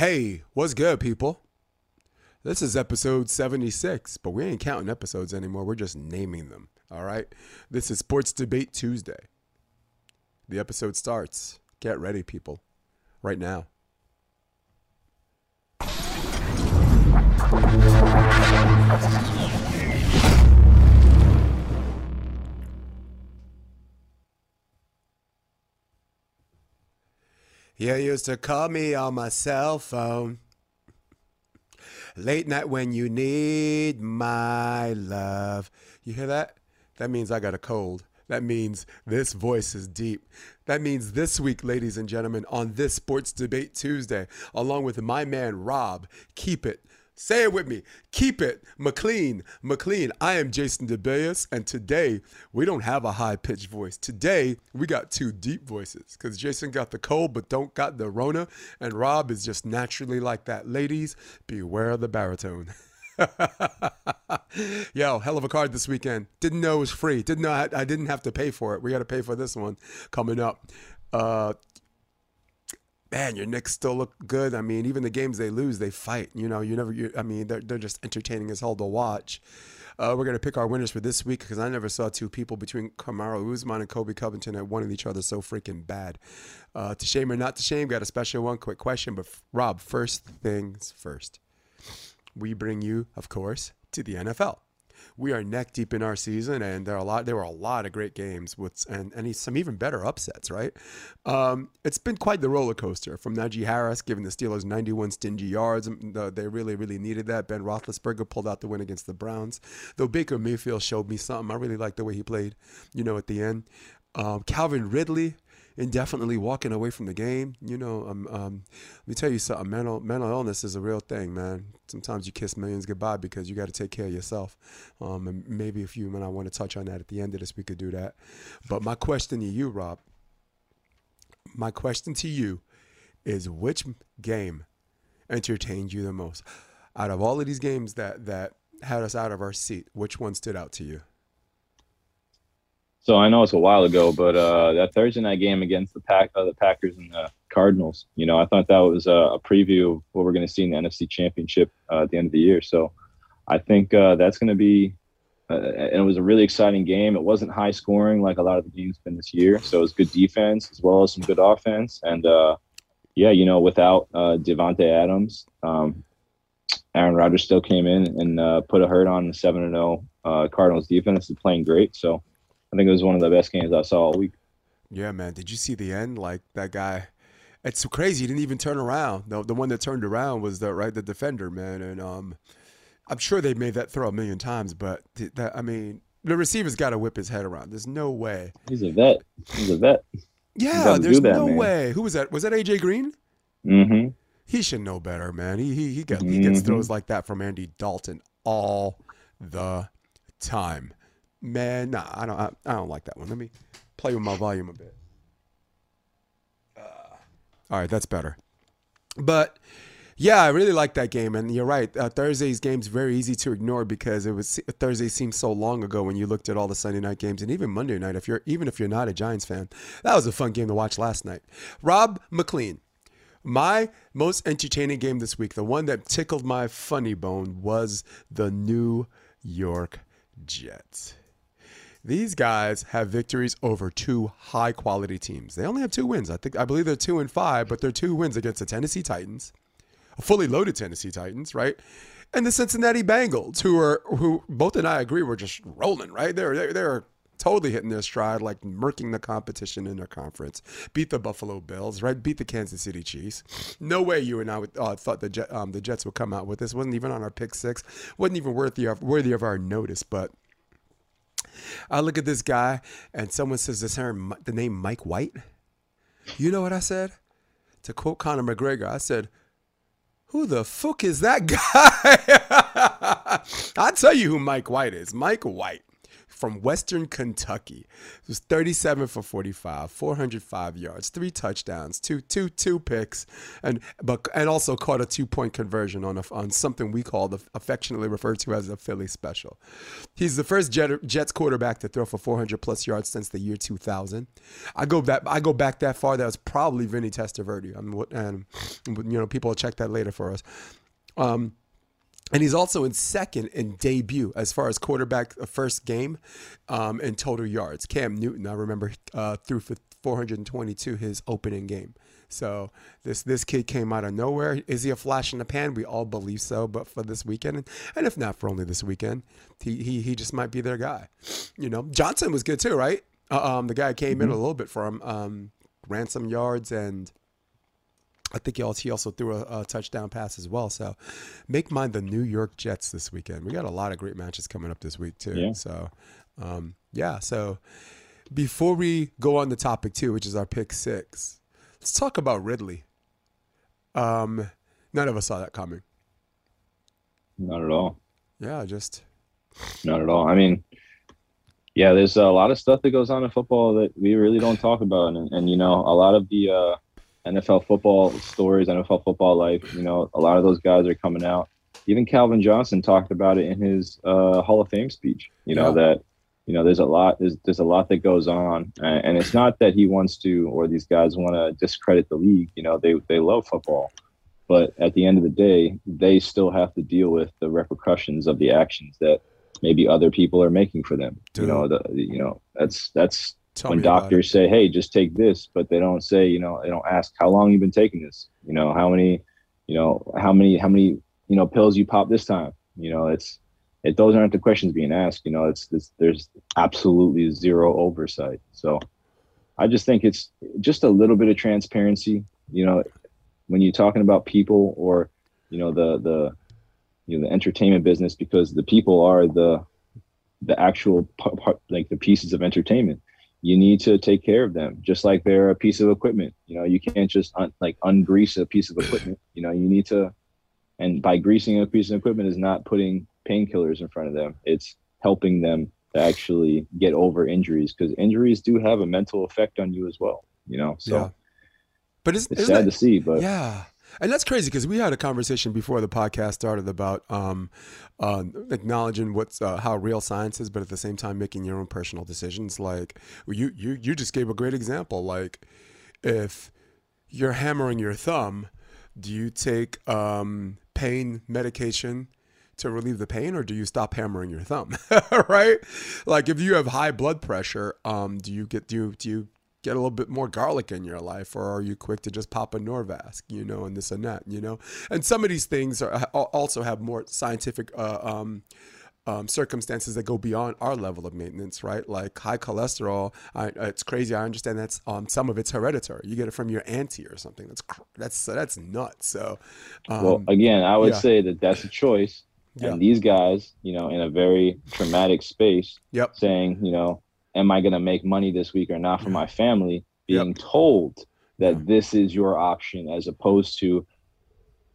Hey, what's good, people? This is episode 76, but we ain't counting episodes anymore. We're just naming them. All right. This is Sports Debate Tuesday. The episode starts. Get ready, people. Right now. You used to call me on my cell phone. Late night when you need my love. You hear that? That means I got a cold. That means this voice is deep. That means this week, ladies and gentlemen, on this Sports Debate Tuesday, along with my man Rob, keep it Say it with me. Keep it McLean. McLean. I am Jason DeBeas, and today we don't have a high pitched voice. Today we got two deep voices because Jason got the cold but don't got the Rona, and Rob is just naturally like that. Ladies, beware of the baritone. Yo, hell of a card this weekend. Didn't know it was free. Didn't know I, I didn't have to pay for it. We got to pay for this one coming up. Uh, man, your Knicks still look good. I mean, even the games they lose, they fight. You know, you never. You, I mean, they're they're just entertaining as hell to watch. Uh, we're gonna pick our winners for this week because I never saw two people between Kamaru Usman and Colby Covington that wanted each other so freaking bad. Uh, to shame or not to shame, got a special one. Quick question, but Rob, first things first. We bring you, of course, to the NFL we are neck deep in our season, and there are a lot. There were a lot of great games with and and some even better upsets. Right, um, it's been quite the roller coaster from Najee Harris giving the Steelers 91 stingy yards. They really really needed that. Ben Roethlisberger pulled out the win against the Browns. Though Baker Mayfield showed me something. I really liked the way he played. You know, at the end, um, Calvin Ridley indefinitely walking away from the game. You know, um, um, let me tell you something. Mental mental illness is a real thing, man. Sometimes you kiss millions goodbye because you got to take care of yourself. Um, and maybe if you and I want to touch on that at the end of this, we could do that. But my question to you, Rob. My question to you is which game entertained you the most out of all of these games that that had us out of our seat? Which one stood out to you? So I know it's a while ago, but uh, that Thursday night game against the pack, uh, the Packers and the Cardinals, you know, I thought that was a, a preview of what we're going to see in the NFC Championship uh, at the end of the year. So I think uh, that's going to be, uh, and it was a really exciting game. It wasn't high scoring like a lot of the games been this year. So it was good defense as well as some good offense. And uh, yeah, you know, without Davante Adams, um, Aaron Rodgers still came in and put a hurt on the seven and zero oh, Cardinals defense. Is playing great. So I think it was one of the best games I saw all week. Yeah, man. Did you see the end? Like that guy. It's crazy. He didn't even turn around. The, the one that turned around was the right the defender, man. And um, I'm sure they made that throw a million times, but th- that I mean, the receiver's got to whip his head around. There's no way. He's a vet. He's a vet. Yeah, there's that, no man. way. Who was that? Was that AJ Green? Mm-hmm. He should know better, man. He he he, got, he gets mm-hmm. throws like that from Andy Dalton all the time. Man, nah, I don't. I, I, don't like that one. Let me play with my volume a bit. Uh, all right, that's better. But yeah, I really like that game, and you're right. Uh, Thursday's game's very easy to ignore because it was Thursday seems so long ago when you looked at all the Sunday night games, and even Monday night. If you're even if you're not a Giants fan, that was a fun game to watch last night. Rob McLean. My most entertaining game this week, the one that tickled my funny bone, was the New York Jets. These guys have victories over two high quality teams. They only have two wins. I think I believe they're two and five, but they're two wins against the Tennessee Titans, a fully loaded Tennessee Titans, right? And the Cincinnati Bengals, who are who both and I agree were just rolling, right? They're they're, they're totally hitting their stride, like murking the competition in their conference. Beat the Buffalo Bills, right? Beat the Kansas City Chiefs. No way you and I would, uh, thought the Jet, um, the Jets would come out with this. wasn't even on our pick six. wasn't even worthy of worthy of our notice, but I look at this guy and someone says this term, the name Mike White. You know what I said? To quote Conor McGregor, I said, who the fuck is that guy? I'll tell you who Mike White is. Mike White from Western Kentucky. It was 37 for 45, 405 yards, three touchdowns, two two two picks, and but and also caught a two point conversion on a, on something we call the affectionately referred to as a Philly special. He's the first Jet, Jets quarterback to throw for 400 plus yards since the year 2000. I go that I go back that far. That was probably Vinny Testaverde. I mean, and you know people will check that later for us. Um, and he's also in second in debut as far as quarterback uh, first game um, in total yards. Cam Newton, I remember, uh, threw for 422 his opening game. So this this kid came out of nowhere. Is he a flash in the pan? We all believe so, but for this weekend, and if not for only this weekend, he he, he just might be their guy. You know, Johnson was good too, right? Uh, um, the guy came mm-hmm. in a little bit from um, ransom yards and I think he also, he also threw a, a, touchdown pass as well. So make mine the New York Jets this weekend. We got a lot of great matches coming up this week too. Yeah. So um, yeah. So before we go on the topic two, which is our pick six, let's talk about Ridley. Um, none of us saw that coming. Not at all. Yeah, just not at all. I mean, yeah, there's a lot of stuff that goes on in football that we really don't talk about, and, and you know, a lot of the uh, NFL football stories, NFL football life. You know, a lot of those guys are coming out. Even Calvin Johnson talked about it in his uh, Hall of Fame speech. You know yeah. that you know there's a lot there's, there's a lot that goes on, and it's not that he wants to or these guys want to discredit the league. You know, they they love football, but at the end of the day, they still have to deal with the repercussions of the actions that maybe other people are making for them. Dude. You know, the you know that's that's Tell when doctors say, "Hey, just take this," but they don't say, you know, they don't ask how long you've been taking this. You know, how many, you know, how many, how many, you know, pills you pop this time. You know, it's, it. Those aren't the questions being asked. You know, it's, it's there's absolutely zero oversight. So, I just think it's just a little bit of transparency. You know, when you're talking about people or, you know, the the, you know, the entertainment business, because the people are the the actual part, like the pieces of entertainment you need to take care of them just like they're a piece of equipment. You know you can't just un, like ungrease a piece of equipment. You know you need to and by greasing a piece of equipment is not putting painkillers in front of them. It's helping them to actually get over injuries because injuries do have a mental effect on you as well you know so yeah. but it's, it's sad that, to see but yeah and that's crazy because we had a conversation before the podcast started about um, uh, acknowledging what's uh, how real science is, but at the same time making your own personal decisions. Like you, you, you just gave a great example. Like if you're hammering your thumb, do you take um, pain medication? to relieve the pain or do you stop hammering your thumb right like if you have high blood pressure um do you get do you do you get a little bit more garlic in your life or are you quick to just pop a norvasc you know and this and that you know and some of these things are also have more scientific uh, um, um, circumstances that go beyond our level of maintenance, right? Like high cholesterol. I, it's crazy. I understand that's um, some of it's hereditary. You get it from your auntie or something. That's that's that's nuts. So, um, well, again, I would yeah. say that that's a choice. Yeah. And these guys, you know, in a very traumatic space, yep. saying, you know, am I going to make money this week or not for my family? Being yep. told that yeah. this is your option as opposed to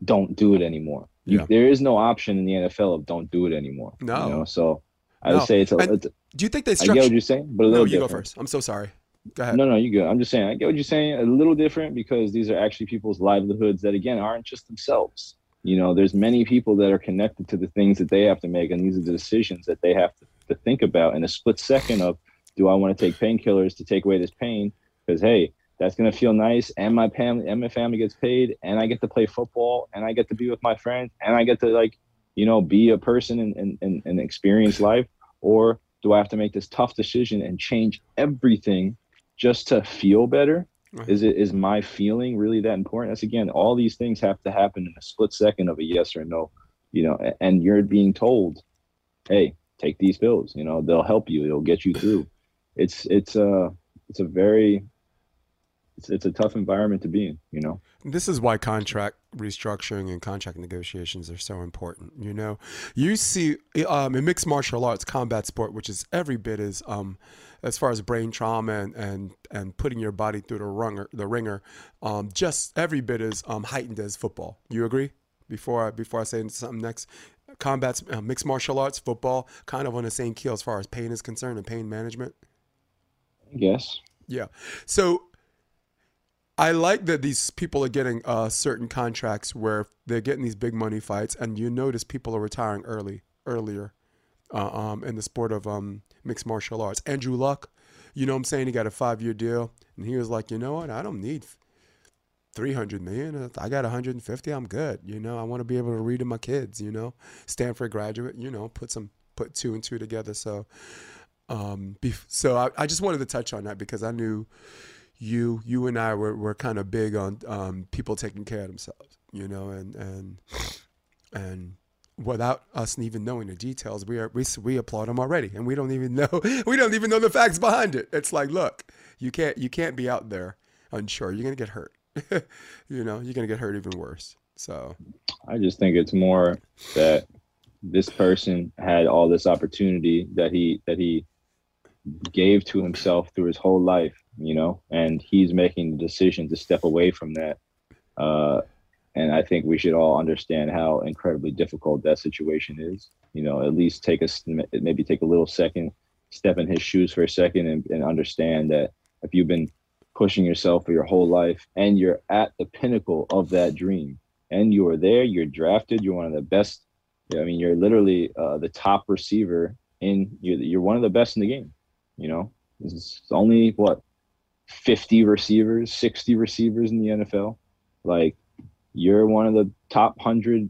don't do it anymore. You, yeah. There is no option in the NFL of don't do it anymore. No. You know? So I would say it's a, it's a, Do you think they structure? I get what you're saying, but a little no, you different. go first. I'm so sorry. Go ahead. No, no, you good. I'm just saying, I get what you're saying. A little different because these are actually people's livelihoods that, again, aren't just themselves. You know, there's many people that are connected to the things that they have to make, and these are the decisions that they have to, to think about in a split second of do I want to take painkillers to take away this pain? Because hey, that's gonna feel nice, and my family and my family gets paid, and I get to play football, and I get to be with my friends, and I get to like, you know, be a person and and, and experience life. Or do I have to make this tough decision and change everything just to feel better? Right. Is it is my feeling really that important? That's again, all these things have to happen in a split second of a yes or no, you know, and you're being told, hey, take these pills, you know, they'll help you, it'll get you through it's it's a it's a very it's, it's a tough environment to be in you know? This is why contract restructuring and contract negotiations are so important you know? You see um, in mixed martial arts combat sport which is every bit as um, as far as brain trauma and and, and putting your body through the ringer the ringer um, just every bit as um, heightened as football. You agree? Before I, before I say something next combat uh, mixed martial arts, football, kind of on the same keel as far as pain is concerned and pain management. Yes. Yeah. So I like that these people are getting uh, certain contracts where they're getting these big money fights, and you notice people are retiring early, earlier, uh, um, in the sport of um, mixed martial arts. Andrew Luck, you know what I'm saying? He got a five year deal, and he was like, you know what? I don't need 300 million. I got 150. I'm good. You know, I want to be able to read to my kids. You know, Stanford graduate. You know, put some put two and two together. So, um, so I, I just wanted to touch on that because I knew you you and I were, were kind of big on um, people taking care of themselves. You know, and and and without us even knowing the details, we are we, we applaud them already, and we don't even know we don't even know the facts behind it. It's like, look, you can't you can't be out there unsure. You're gonna get hurt. you know, you're gonna get hurt even worse. So, I just think it's more that this person had all this opportunity that he that he gave to himself through his whole life, you know, and he's making the decision to step away from that. Uh, and I think we should all understand how incredibly difficult that situation is. You know, at least take a maybe take a little second, step in his shoes for a second, and, and understand that if you've been pushing yourself for your whole life and you're at the pinnacle of that dream and you are there you're drafted you're one of the best i mean you're literally uh, the top receiver in you're, you're one of the best in the game you know it's only what 50 receivers 60 receivers in the nfl like you're one of the top 100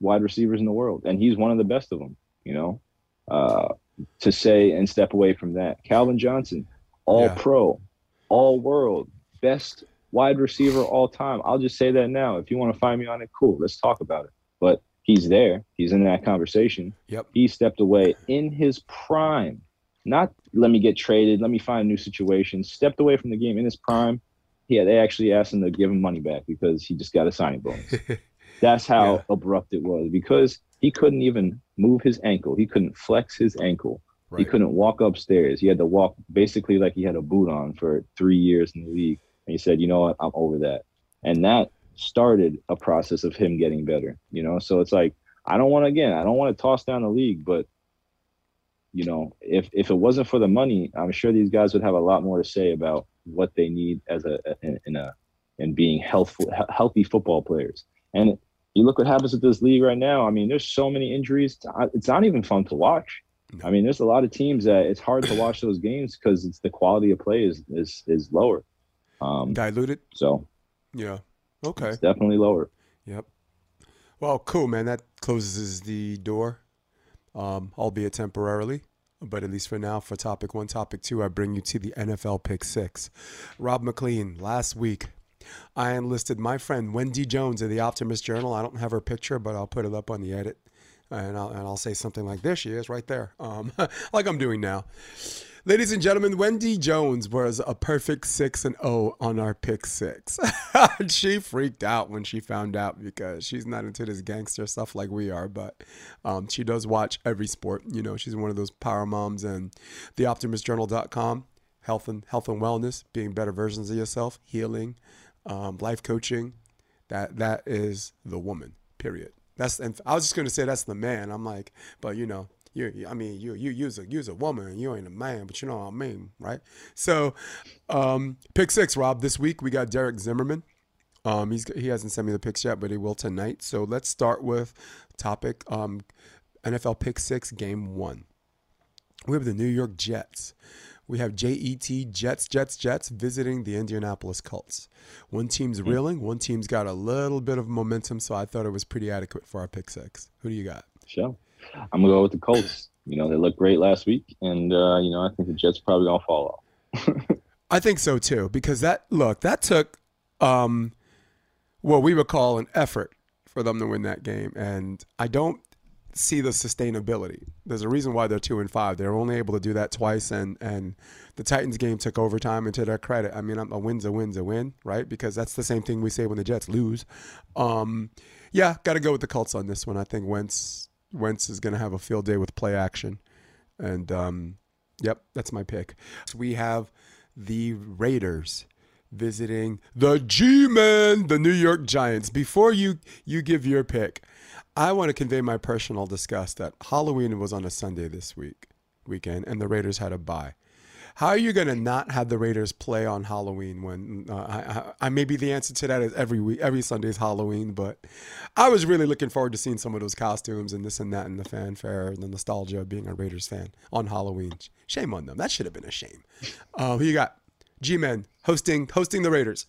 wide receivers in the world and he's one of the best of them you know uh, to say and step away from that calvin johnson all yeah. pro all world, best wide receiver all time. I'll just say that now. If you want to find me on it, cool. Let's talk about it. But he's there. He's in that conversation. Yep. He stepped away in his prime. Not let me get traded, let me find a new situation. Stepped away from the game in his prime. Yeah, they actually asked him to give him money back because he just got a signing bonus. That's how yeah. abrupt it was because he couldn't even move his ankle. He couldn't flex his ankle Right. He couldn't walk upstairs. He had to walk basically like he had a boot on for three years in the league. And he said, you know what, I'm over that. And that started a process of him getting better, you know? So it's like, I don't want to, again, I don't want to toss down the league, but you know, if, if it wasn't for the money, I'm sure these guys would have a lot more to say about what they need as a, in, in a, in being healthful, healthy football players. And you look what happens with this league right now. I mean, there's so many injuries. It's not even fun to watch. I mean, there's a lot of teams that it's hard to watch those games because it's the quality of play is is, is lower. Um, Diluted. So, yeah, okay, it's definitely lower. Yep. Well, cool, man. That closes the door, um, albeit temporarily, but at least for now. For topic one, topic two, I bring you to the NFL pick six. Rob McLean last week. I enlisted my friend Wendy Jones of the Optimist Journal. I don't have her picture, but I'll put it up on the edit and I'll, and I'll say something like, there she is right there, um, like I'm doing now. Ladies and gentlemen, Wendy Jones was a perfect 6 and 0 on our pick 6. she freaked out when she found out because she's not into this gangster stuff like we are, but um, she does watch every sport. You know, she's one of those power moms and theoptimistjournal.com, health and health and wellness, being better versions of yourself, healing, um, life coaching. That that is the woman. Period. That's and I was just gonna say that's the man. I'm like, but you know, you I mean you you use a use a woman, you ain't a man, but you know what I mean, right? So, um, pick six, Rob. This week we got Derek Zimmerman. Um, he's he hasn't sent me the picks yet, but he will tonight. So let's start with topic um, NFL pick six, game one. We have the New York Jets. We have JET Jets, Jets, Jets visiting the Indianapolis Colts. One team's mm-hmm. reeling, one team's got a little bit of momentum, so I thought it was pretty adequate for our pick six. Who do you got? Sure. I'm gonna go with the Colts. You know, they looked great last week, and uh, you know, I think the Jets probably gonna fall off. I think so too, because that look that took um, what we would call an effort for them to win that game, and I don't see the sustainability. There's a reason why they're two and five. They're only able to do that twice, and and the Titans game took overtime. And to their credit, I mean, a win's a win's a win, right? Because that's the same thing we say when the Jets lose. Um, yeah, got to go with the Colts on this one. I think Wentz Wentz is going to have a field day with play action, and um, yep, that's my pick. So we have the Raiders visiting the G-Men, the New York Giants. Before you you give your pick, I want to convey my personal disgust that Halloween was on a Sunday this week weekend, and the Raiders had a bye. How are you going to not have the Raiders play on Halloween when uh, I, I, I maybe the answer to that is every week, every Sunday is Halloween, but I was really looking forward to seeing some of those costumes and this and that and the fanfare and the nostalgia of being a Raiders fan on Halloween. Shame on them. That should have been a shame. Uh, who you got? G-Men hosting hosting the Raiders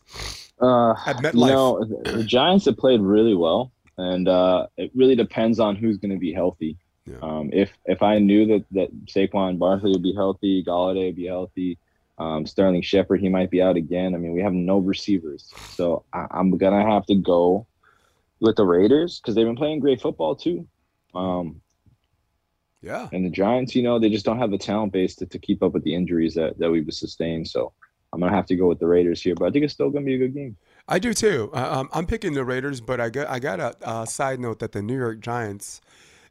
uh, at MetLife. You know, the Giants have played really well, and uh, it really depends on who's going to be healthy. Yeah. Um, if if I knew that that Saquon Barkley would be healthy, Golladay would be healthy, um, Sterling Shepard he might be out again. I mean, we have no receivers, so I, am gonna have to go with the Raiders because they've been playing great football too. Um, yeah, and the Giants, you know, they just don't have the talent base to, to keep up with the injuries that that we've sustained. So I'm gonna have to go with the Raiders here, but I think it's still gonna be a good game. I do too. Uh, um, I'm picking the Raiders, but I got I got a, a side note that the New York Giants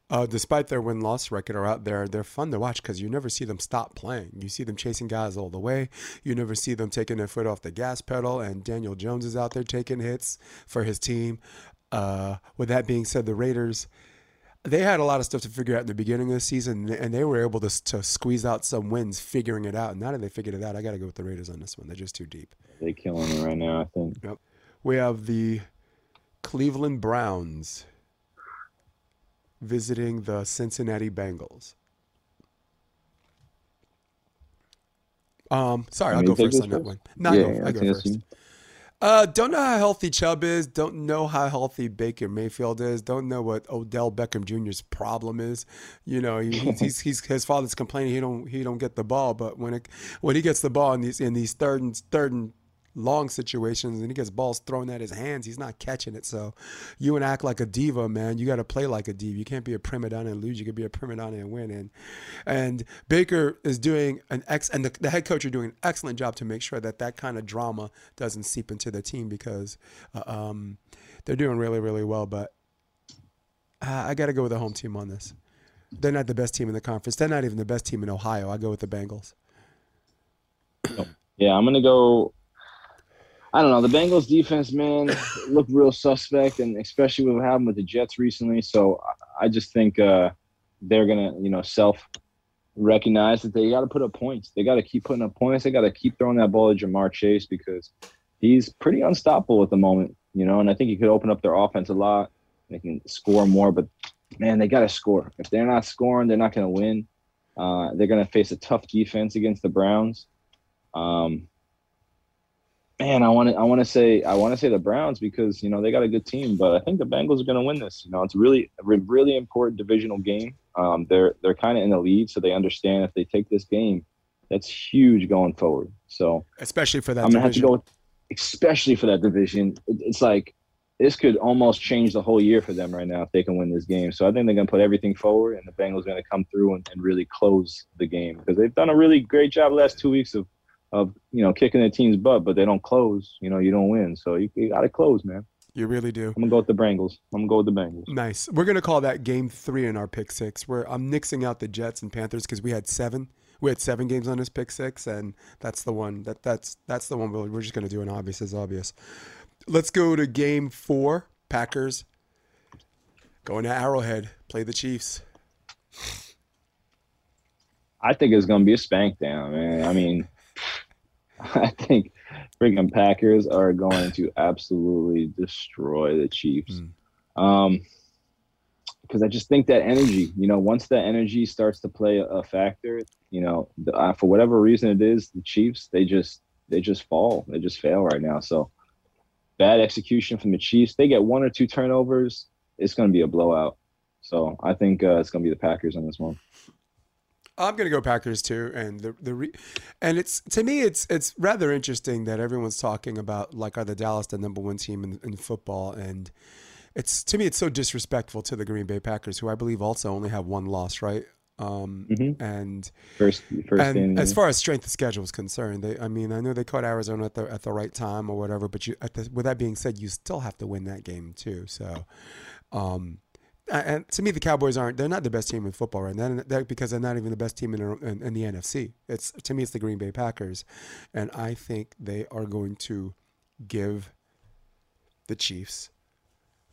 uh, despite their win loss record, are out there. They're fun to watch because you never see them stop playing. You see them chasing guys all the way. You never see them taking their foot off the gas pedal. And Daniel Jones is out there taking hits for his team. Uh, with that being said, the Raiders, they had a lot of stuff to figure out in the beginning of the season, and they were able to, to squeeze out some wins figuring it out. And now that they figured it out, I got to go with the Raiders on this one. They're just too deep. They're killing it right now, I think. Yep. We have the Cleveland Browns visiting the Cincinnati Bengals. Um, sorry, I'll go first on that one. No, yeah, I go, I go first. Uh, don't know how healthy Chubb is. Don't know how healthy Baker Mayfield is. Don't know what Odell Beckham Jr.'s problem is. You know, he, he's, he's, he's, his father's complaining he don't he don't get the ball, but when it when he gets the ball in these in these third and third and long situations and he gets balls thrown at his hands, he's not catching it. So you and act like a diva, man. You got to play like a diva. You can't be a prima donna and lose. You can be a prima donna and win. And and Baker is doing an ex and the, the head coach are doing an excellent job to make sure that that kind of drama doesn't seep into the team because uh, um, they're doing really really well. But uh, I got to go with the home team on this. They're not the best team in the conference. They're not even the best team in Ohio. I go with the Bengals. Yeah, I'm gonna go I don't know. The Bengals defense, man, looked real suspect, and especially with what happened with the Jets recently. So I just think uh, they're gonna, you know, self recognize that they got to put up points. They got to keep putting up points. They got to keep throwing that ball at Ja'Marr Chase because he's pretty unstoppable at the moment, you know. And I think he could open up their offense a lot. They can score more, but man, they got to score. If they're not scoring, they're not going to win. Uh, they're going to face a tough defense against the Browns. Um, man, I want to I want to say I want to say the Browns because you know they got a good team, but I think the Bengals are going to win this. You know, it's really a really important divisional game. Um, they're they're kind of in the lead, so they understand if they take this game, that's huge going forward. So especially for that, I'm gonna have to go, with, especially for that division. It's like this could almost change the whole year for them right now if they can win this game. So I think they're going to put everything forward, and the Bengals are going to come through and, and really close the game because they've done a really great job the last two weeks of of you know kicking the team's butt, but they don't close. You know, you don't win, so you, you got to close, man. You really do. I'm gonna go with the Bengals. I'm gonna go with the Bengals. Nice. We're gonna call that game three in our pick six. Where I'm nixing out the Jets and Panthers because we had seven. We had seven games on this pick six, and that's the one that that's that's the one we're just gonna do an obvious is obvious. Let's go to game four. Packers going to Arrowhead. Play the Chiefs. I think it's gonna be a spank down, man. I mean, I think freaking Packers are going to absolutely destroy the Chiefs. Mm. Um, because I just think that energy, you know, once that energy starts to play a, factor, you know, the, uh, for whatever reason it is, the Chiefs they just they just fall, they just fail right now. So bad execution from the Chiefs. They get one or two turnovers, it's going to be a blowout. So I think uh, it's going to be the Packers on this one. I'm gonna go Packers too, and the the re, and it's to me it's it's rather interesting that everyone's talking about like are the Dallas the number one team in, in football, and it's to me it's so disrespectful to the Green Bay Packers, who I believe also only have one loss, right? Um, mm-hmm. And first, first and as far as strength of schedule is concerned, they I mean I know they caught Arizona at the at the right time or whatever, but you the, with that being said, you still have to win that game too. So, um, and to me, the Cowboys aren't. They're not the best team in football right now. They're, because they're not even the best team in, in, in the NFC. It's to me, it's the Green Bay Packers, and I think they are going to give the Chiefs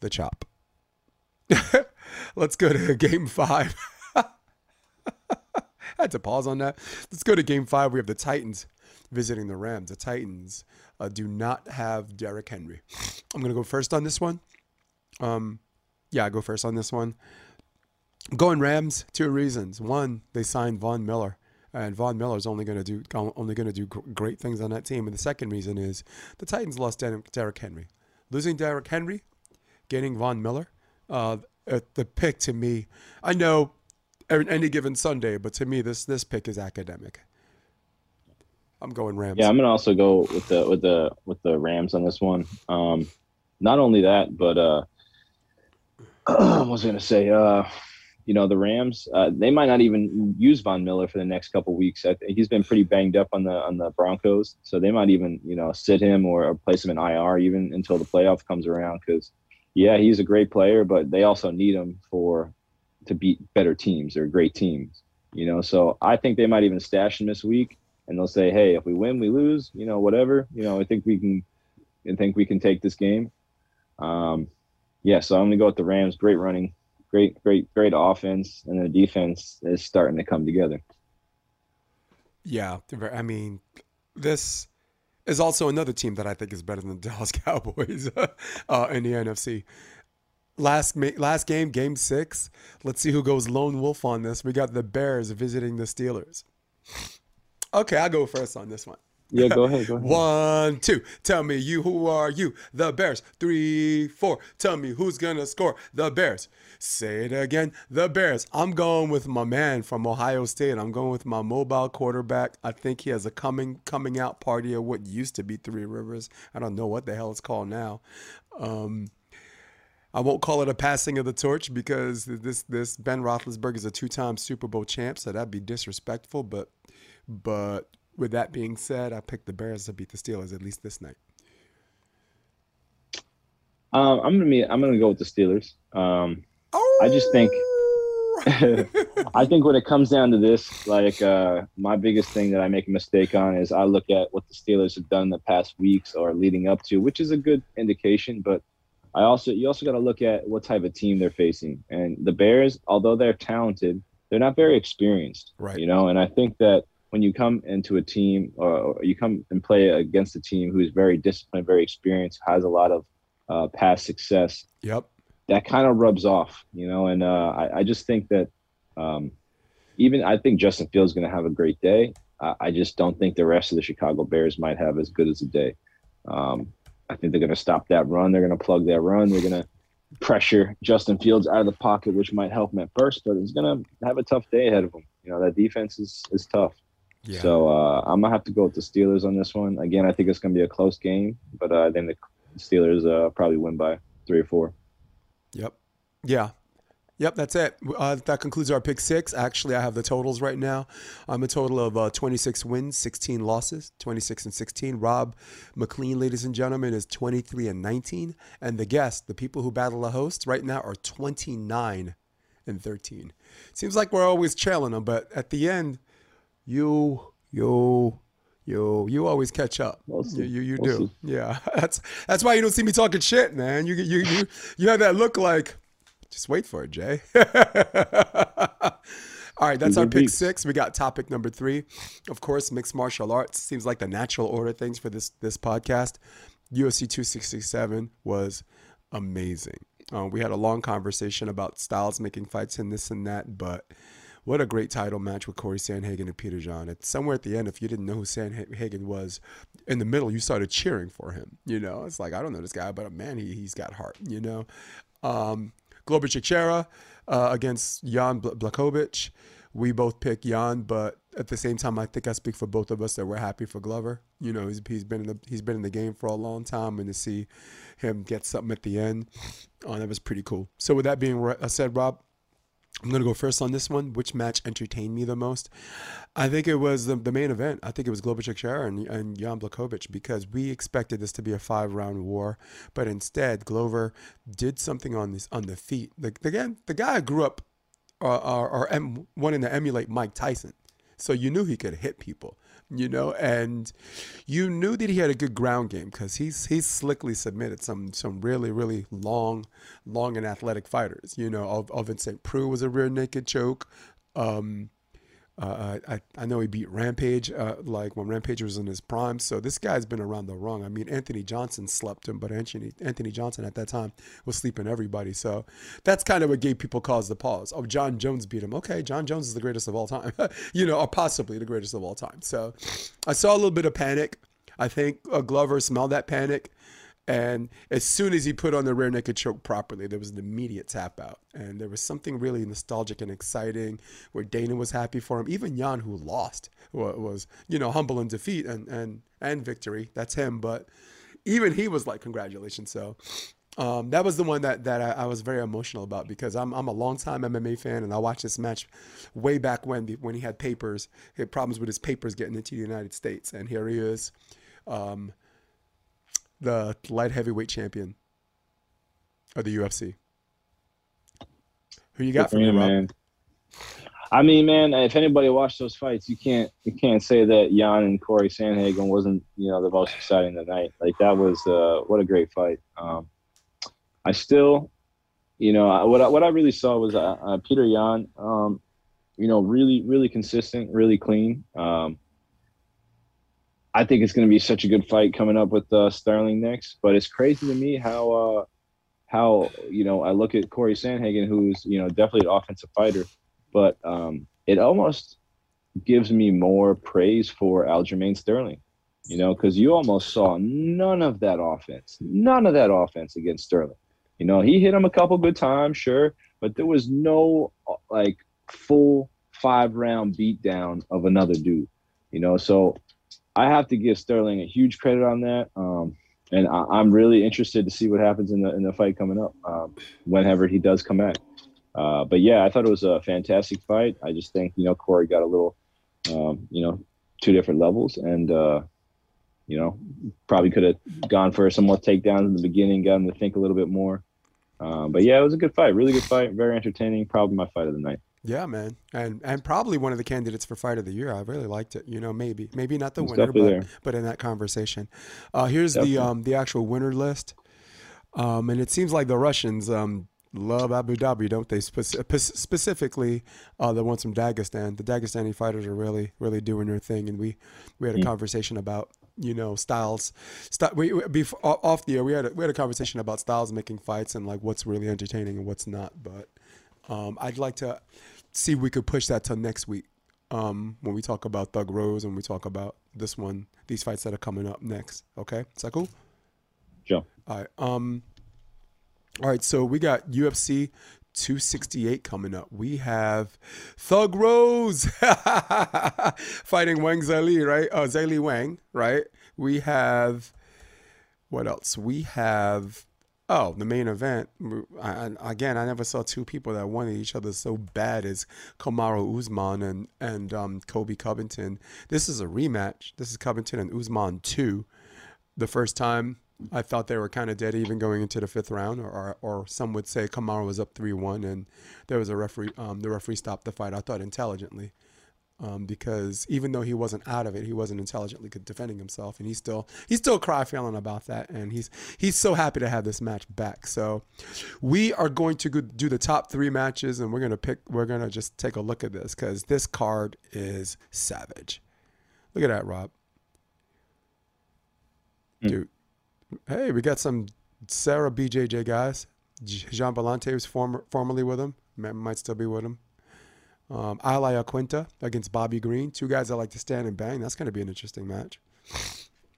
the chop. Let's go to Game Five. I had to pause on that. Let's go to Game Five. We have the Titans visiting the Rams. The Titans uh, do not have Derrick Henry. I'm gonna go first on this one. Um, yeah, I go first on this one. Going Rams. Two reasons. One, they signed Von Miller, and Von Miller is only going to do only going to do great things on that team. And the second reason is the Titans lost Derrick Henry. Losing Derrick Henry, getting Von Miller, uh, the pick to me. I know any given Sunday, but to me, this this pick is academic. I'm going Rams. Yeah, I'm gonna also go with the with the with the Rams on this one. Um, not only that, but uh, I was going to say, uh, you know, the Rams, uh, they might not even use Von Miller for the next couple weeks. I he's been pretty banged up on the on the Broncos, so they might even you know sit him or, place him in IR even until the playoff comes around. Because yeah, he's a great player, but they also need him for to beat better teams or great teams. You know, so I think they might even stash him this week, and they'll say, hey, if we win, we lose. You know, whatever. You know, I think we can. I think we can take this game. Um, yeah, so I'm gonna go with the Rams. Great running, great, great, great offense, and the defense is starting to come together. Yeah, I mean, this is also another team that I think is better than the Dallas Cowboys uh, in the NFC. Last last game, game six. Let's see who goes lone wolf on this. We got the Bears visiting the Steelers. Okay, I'll go first on this one. Yeah, go ahead, go ahead. One, two. Tell me you who are you? The Bears. Three, four. Tell me who's gonna score? The Bears. Say it again. The Bears. I'm going with my man from Ohio State. I'm going with my mobile quarterback. I think he has a coming coming out party of what used to be Three Rivers. I don't know what the hell it's called now. Um, I won't call it a passing of the torch because this this Ben Roethlisberger is a two-time Super Bowl champ, so that'd be disrespectful. But but with that being said, I picked the Bears to beat the Steelers at least this night. Um, I'm gonna be, I'm gonna go with the Steelers. Um, oh! I just think I think when it comes down to this, like uh, my biggest thing that I make a mistake on is I look at what the Steelers have done the past weeks or leading up to, which is a good indication. But I also you also got to look at what type of team they're facing. And the Bears, although they're talented, they're not very experienced. Right. You know, and I think that when you come into a team or, you come and play against a team who is very disciplined, very experienced, has a lot of uh, past success. Yep. That kind of rubs off, you know, and uh, I, I, just think that um, even I think Justin Fields is going to have a great day. I, I, just don't think the rest of the Chicago Bears might have as good as a day. Um, I think they're going to stop that run. They're going to plug that run. They're going to pressure Justin Fields out of the pocket, which might help him at first, but he's going to have a tough day ahead of him. You know, that defense is, is tough. Yeah. So uh, I'm gonna have to go with the Steelers on this one. Again, I think it's gonna be a close game, but uh, I think the Steelers uh, probably win by three or four. Yep. Yeah. Yep, that's it. Uh, that concludes our pick six. Actually, I have the totals right now. I'm a total of uh, 26 wins, 16 losses, 26 and 16. Rob McLean, ladies and gentlemen, is 23 and 19. And the guests, the people who battle a host right now, are 29 and 13. Seems like we're always trailing them, but at the end, you you you you always catch up. You you, you do. Yeah, that's that's why you don't see me talking shit, man. You you you you have that look like. Just wait for it, Jay. All right, that's our pick six. We got topic number three. Of course, mixed martial arts seems like the natural order of things for this this podcast. UFC 267 was amazing. Uh, we had a long conversation about styles making fights and this and that, but what a great title match with Corey Sandhagen and Petr Yan. It's somewhere at the end, if you didn't know who Sandhagen was, in the middle, you started cheering for him. You know, it's like, I don't know this guy, but man, he, he's got heart, you know. Um, Glover Teixeira uh, against Jan Blachowicz. We both pick Jan, but at the same time, I think I speak for both of us that we're happy for Glover. You know, he's, he's been in the he's been in the game for a long time, and to see him get something at the end, oh, that was pretty cool. So with that being said, Rob, I'm gonna go first on this one. Which match entertained me the most? I think it was the, the main event. I think it was Glover Teixeira and, and Jan Blachowicz because we expected this to be a five round war, but instead Glover did something on this on the feet. The, again, the guy grew up uh, or, or, or wanting to emulate Mike Tyson, so you knew he could hit people you know, and you knew that he had a good ground game because he's he's slickly submitted some some really really long, long and athletic fighters. You know, Ovince St. Preux was a rear naked choke. Um, uh, I, I know he beat Rampage uh, like when Rampage was in his prime. So this guy's been around the wrong. I mean, Anthony Johnson slept him, but Anthony Anthony Johnson at that time was sleeping everybody. So that's kind of what gave people cause to pause. Oh, Jon Jones beat him. Okay, Jon Jones is the greatest of all time, you know, or possibly the greatest of all time. So I saw a little bit of panic. I think uh, Glover smelled that panic and as soon as he put on the rear naked choke properly, there was an immediate tap out. And there was something really nostalgic and exciting where Dana was happy for him. Even Jan, who lost, was, you know, humble in defeat and, and, and victory. That's him. But even he was like, congratulations. So um, that was the one that, that I, I, was very emotional about because I'm, I'm a longtime MMA fan and I watched this match way back when, when he had papers, he had problems with his papers getting into the United States. And here he is. Um, the light heavyweight champion of the UFC. Who you got for me, man? I mean, man, if anybody watched those fights, you can't you can't say that Yan and Corey Sandhagen wasn't you know the most exciting tonight. Like that was uh, what a great fight. Um, I still, you know, what I, what I really saw was uh, uh, Petr Yan, um, you know, really really consistent, really clean. Um, I think it's going to be such a good fight coming up with uh, Sterling next. But it's crazy to me how uh, how you know I look at Corey Sandhagen, who's you know definitely an offensive fighter, but um, it almost gives me more praise for Aljamain Sterling. You know, because you almost saw none of that offense, none of that offense against Sterling. You know, he hit him a couple good times, sure, but there was no like full five round beatdown of another dude. You know, so I have to give Sterling a huge credit on that. Um, and I, am really interested to see what happens in the in the fight coming up, um, whenever he does come back. Uh, but yeah, I thought it was a fantastic fight. I just think you know Corey got a little, um, you know, two different levels, and uh, you know probably could have gone for some more takedowns in the beginning, got him to think a little bit more. Um, but yeah, it was a good fight, really good fight, very entertaining. Probably my fight of the night. Yeah, man, and and probably one of the candidates for fight of the year. I really liked it. You know, maybe maybe not the it's winner, but but in that conversation. Uh, here's definitely. the um the actual winner list, um, and it seems like the Russians um love Abu Dhabi, don't they? Spe- specifically, uh, the ones from Dagestan. The Dagestani fighters are really really doing their thing, and we we had a mm. conversation about you know styles. St- we, before, off the air, we had a, we had a conversation about styles making fights and like what's really entertaining and what's not. But um, I'd like to see if we could push that to next week um, when we talk about Thug Rose and we talk about this one, these fights that are coming up next. Okay, is that cool? Sure. All right. Um. All right. So we got UFC 268 coming up. We have Thug Rose fighting Wang Zhilei, right? Oh, Zhilei Wang, right? We have what else? We have Oh, the main event. I, again, I never saw two people that wanted each other so bad as Kamaru Usman and and um, Colby Covington. This is a rematch. This is Covington and Usman two. The first time I thought they were kind of dead even going into the fifth round, or, or, or some would say Kamaru was up three one, and there was a referee. Um, the referee stopped the fight. I thought intelligently um, because even though he wasn't out of it, he wasn't intelligently defending himself, and he's still he's still cry feeling about that, and he's he's so happy to have this match back. So we are going to do the top three matches, and we're gonna pick. We're gonna just take a look at this because this card is savage. Look at that, Rob. Mm. Dude, hey, we got some Serra BJJ guys. Gian Villante was former, formerly with him, might still be with him. Um, Al Iaquinta against Bobby Green. Two guys that like to stand and bang. That's going to be an interesting match.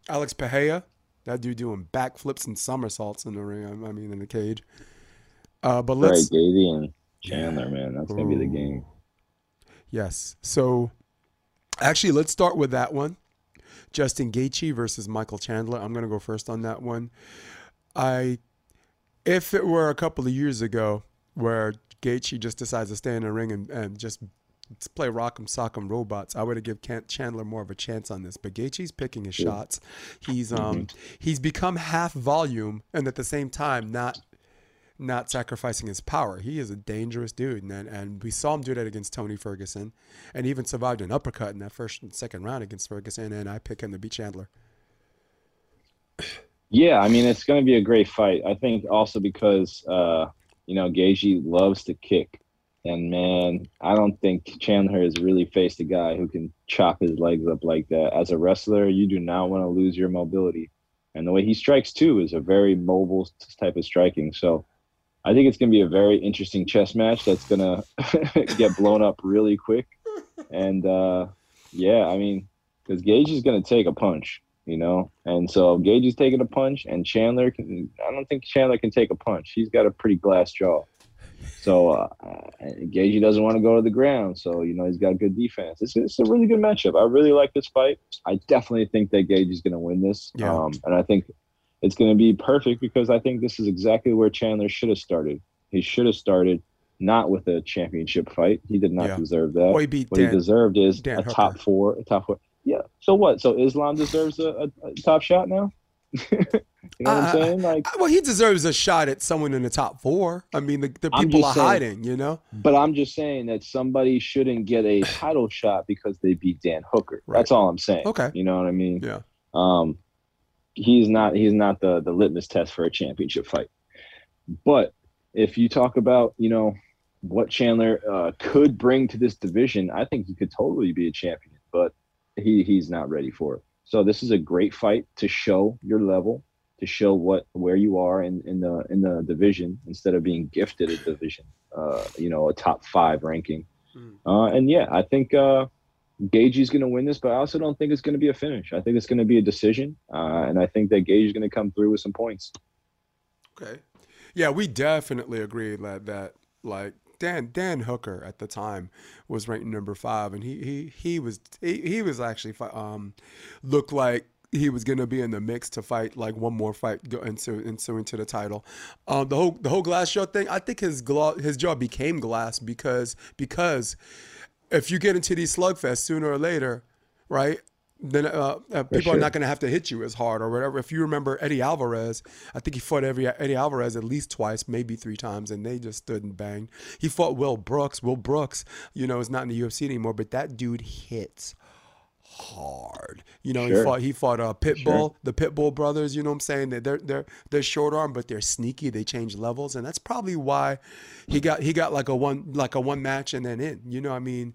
Alex Pereira, that dude doing backflips and somersaults in the ring. I mean, in the cage. Uh, but let's. Right, Gaethje and Chandler, man. That's going to be the game. Yes. So, actually, let's start with that one. Justin Gaethje versus Michael Chandler. I'm going to go first on that one. I, if it were a couple of years ago, where Gaethje just decides to stay in the ring and, and just play rock'em sock'em robots, I would have give Chandler more of a chance on this. But Gaethje's picking his shots. He's um mm-hmm. he's become half volume and at the same time not not sacrificing his power. He is a dangerous dude, and and we saw him do that against Tony Ferguson, and even survived an uppercut in that first and second round against Ferguson. And I pick him to beat Chandler. Yeah, I mean it's going to be a great fight. I think also because uh, you know Gaethje loves to kick, and man, I don't think Chandler has really faced a guy who can chop his legs up like that. As a wrestler, you do not want to lose your mobility, and the way he strikes too is a very mobile type of striking. So I think it's going to be a very interesting chess match that's going to get blown up really quick. And uh, yeah, I mean, because Gaethje is going to take a punch, you know, and so Gaethje is taking a punch, and Chandler can. I don't think Chandler can take a punch. He's got a pretty glass jaw. So uh, Gaethje doesn't want to go to the ground. So you know he's got good defense. It's, it's a really good matchup. I really like this fight. I definitely think that Gaethje is going to win this. Yeah. Um, and I think it's going to be perfect because I think this is exactly where Chandler should have started. He should have started not with a championship fight. He did not yeah. deserve that. Well, he what Dan, he deserved is Dan a Hooker. top four, a top four. Yeah. So what? So Islam deserves a, a, a top shot now. you know uh, what I'm uh, saying? Like, well, he deserves a shot at someone in the top four. I mean, the, the people are saying, hiding, you know. But I'm just saying that somebody shouldn't get a title shot because they beat Dan Hooker. Right. That's all I'm saying. Okay. You know what I mean? Yeah. Um, he's not he's not the the litmus test for a championship fight. But if you talk about you know what Chandler uh, could bring to this division, I think he could totally be a champion. But he he's not ready for it. So this is a great fight to show your level, to show what where you are in, in the in the division instead of being gifted a division, uh, you know, a top five ranking. Mm. Uh, and yeah, I think uh, Gaethje's going to win this, but I also don't think it's going to be a finish. I think it's going to be a decision, uh, and I think that Gaethje is going to come through with some points. Okay, yeah, we definitely agree that that like Dan Dan Hooker at the time was ranked number five, and he he he was he, he was actually um looked like he was gonna be in the mix to fight like one more fight go into into into the title. Um, the whole the whole glass jaw thing, I think his gla- his jaw became glass because because if you get into these slugfests sooner or later, right? Then uh, uh, people sure. are not going to have to hit you as hard or whatever. If you remember Eddie Alvarez, I think he fought every Eddie Alvarez at least twice, maybe three times, and they just stood and banged. He fought Will Brooks. Will Brooks, you know, is not in the UFC anymore, but that dude hits hard. You know, sure. he fought he fought uh, Pitbull, sure. the Pitbull brothers. You know what I'm saying? They're they're they're short arm, but they're sneaky. They change levels, and that's probably why he got he got like a one like a one match and then in. You know, what I mean.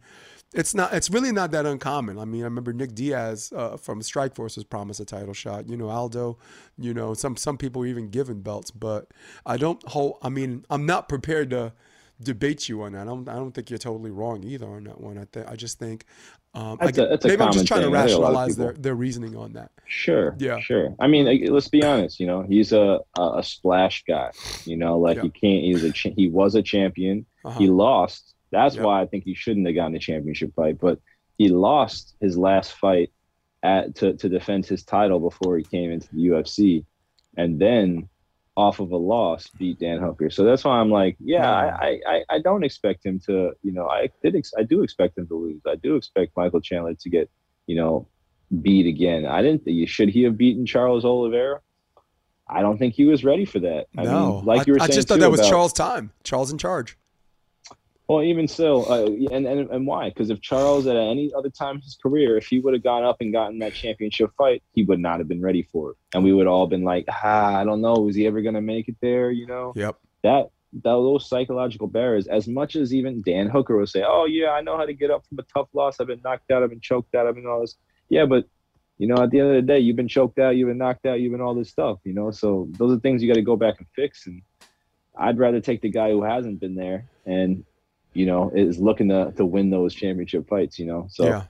It's not. It's really not that uncommon. I mean, I remember Nick Diaz uh, from Strikeforce was promised a title shot. You know, Aldo. You know, some some people were even given belts, but I don't hold. I mean, I'm not prepared to debate you on that. I don't, I don't think you're totally wrong either on that one. I think I just think um, I, a, maybe I'm just trying thing. to rationalize their, their reasoning on that. Sure. Yeah. Sure. I mean, let's be honest. You know, he's a a splash guy. You know, like yeah. he can't. He's a he was a champion. Uh-huh. He lost. That's yep. why I think he shouldn't have gotten the championship fight. But he lost his last fight at to to defend his title before he came into the UFC, and then off of a loss beat Dan Hooker. So that's why I'm like, yeah, I, I, I don't expect him to, you know, I did, ex- I do expect him to lose. I do expect Michael Chandler to get, you know, beat again. I didn't. think Should he have beaten Charles Oliveira? I don't think he was ready for that. I no, mean, like you were I, saying, I just thought that was about, Charles' time. Charles in charge. Well, even so, uh, and, and and why? Because if Charles at any other time in his career, if he would have gone up and gotten that championship fight, he would not have been ready for it, and we would all been like, ah, I don't know, is he ever gonna make it there? You know? Yep. That that those psychological barriers, as much as even Dan Hooker will say, oh yeah, I know how to get up from a tough loss. I've been knocked out. I've been choked out. I've been all this. Yeah, but you know, at the end of the day, you've been choked out. You've been knocked out. You've been all this stuff. You know, so those are things you got to go back and fix. And I'd rather take the guy who hasn't been there and you know, is looking to to win those championship fights. You know, so yeah,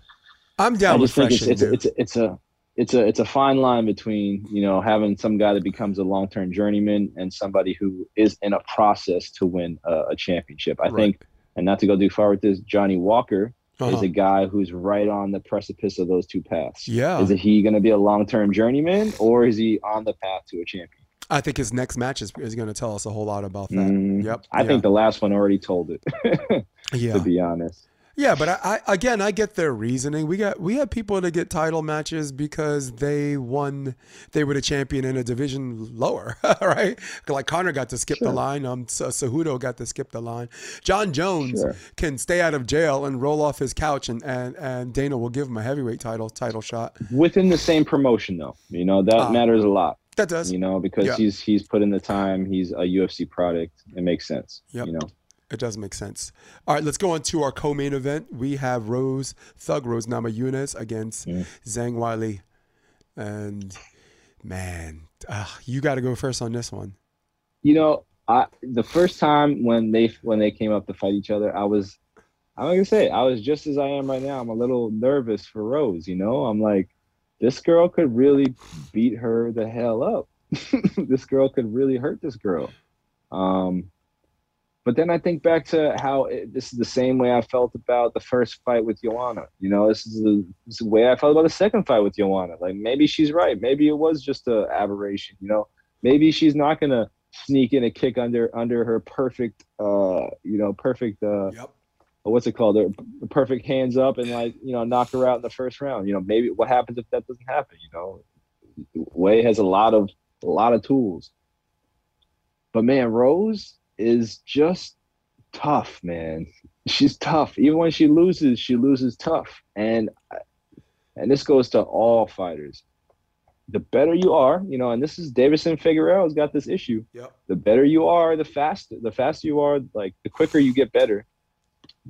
I'm down I just with think it's, it's, it's, it's a it's a it's a fine line between you know having some guy that becomes a long term journeyman and somebody who is in a process to win a, a championship. I right. think, and not to go too far with this, Johnny Walker uh-huh. is a guy who's right on the precipice of those two paths. Yeah, is he going to be a long term journeyman or is he on the path to a champion? I think his next match is, is going to tell us a whole lot about that. Mm, Yep. I yeah. think the last one already told it. yeah. to be honest. Yeah, but I, I again I get their reasoning. We got we have people that get title matches because they won they were the champion in a division lower, right? Like Conor got to skip the line, um Cejudo got to skip the line. Jon Jones Sure. can stay out of jail and roll off his couch and, and, and Dana will give him a heavyweight title title shot. Within the same promotion, though, you know that Ah. matters a lot. That does. You know because Yeah. he's he's put in the time. He's a UFC product. It makes sense. Yep. You know. It does make sense. All right, let's go on to our co-main event. We have Rose Thug Rose Nama Namajunas against Mm. Zhang Weili, and man, uh, you got to go first on this one. you know, I the first time when they when they came up to fight each other, I was I'm gonna say I was just as I am right now. I'm a little nervous for Rose. You know, I'm like, this girl could really beat her the hell up. this girl could really hurt this girl. Um, but then I think back to how it, this is the same way I felt about the first fight with Joanna. You know, this is, the, this is the way I felt about the second fight with Joanna. Like maybe she's right. Maybe it was just a aberration. You know, maybe she's not gonna sneak in a kick under under her perfect, uh, you know, perfect. Uh, Yep. What's it called? Her perfect hands up and like you know knock her out in the first round. You know, maybe what happens if that doesn't happen? You know, Way has a lot of a lot of tools, but man, Rose is just tough, man. She's tough. Even when she loses, she loses tough, and and this goes to all fighters. The better you are, you know, and this is Deiveson Figueiredo's got this issue Yep. the better you are, the faster the faster you are, like the quicker you get better,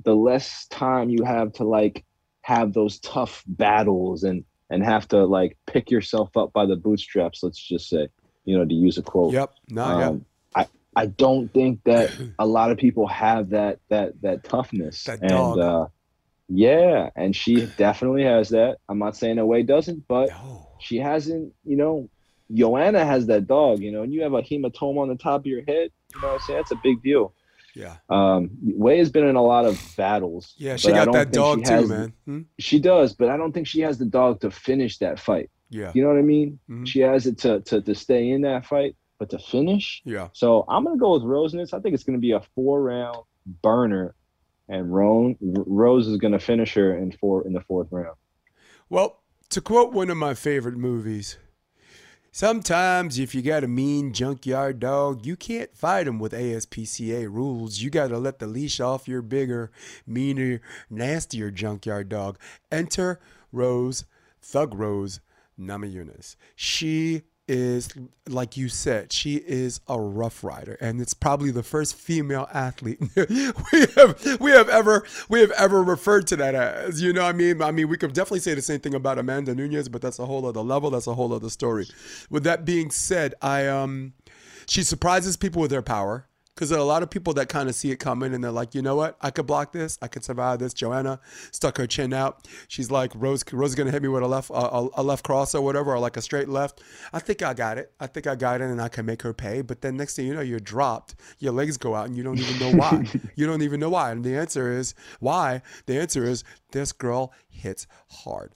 the less time you have to like have those tough battles and and have to like pick yourself up by the bootstraps, let's just say, you know, to use a quote. Yep. No. yep. Um, I I don't think that a lot of people have that that that toughness. That and dog. uh yeah, and she definitely has that. I'm not saying that Way doesn't, but No. she hasn't, you know, Joanna has that dog, you know, and you have a hematoma on the top of your head, you know what I'm saying? That's a big deal. Yeah. Um, Way has been in a lot of battles. Yeah. She got that dog too, has- man. Hmm? She does, but I don't think she has the dog to finish that fight. Yeah. You know what I mean? Mhm. She has it to, to to stay in that fight, but to finish. Yeah. So I'm gonna go with Rose in this. I think it's gonna be a four round burner, and Roan, Rose is gonna finish her in four in the fourth round. Well, to quote one of my favorite movies, sometimes if you got a mean junkyard dog, you can't fight him with ASPCA rules. You got to let the leash off your bigger, meaner, nastier junkyard dog. Enter Rose, Thug Rose Namajunas. She is, like you said, she is a rough rider, and it's probably the first female athlete we have we have ever we have ever referred to that as. You know, what I mean, I mean, we could definitely say the same thing about Amanda Nunes, but that's a whole other level. That's a whole other story. With that being said, I um, she surprises people with her power. Because there are a lot of people that kind of see it coming and they're like, you know what? I could block this. I could survive this. Joanna stuck her chin out. She's like, Rose, Rose is gonna hit me with a left, a, a left cross or whatever, or like a straight left. I think I got it. I think I got it, and I can make her pay. But then next thing you know, you're dropped. Your legs go out, and you don't even know why. you don't even know why. And the answer is why. The answer is this girl hits hard.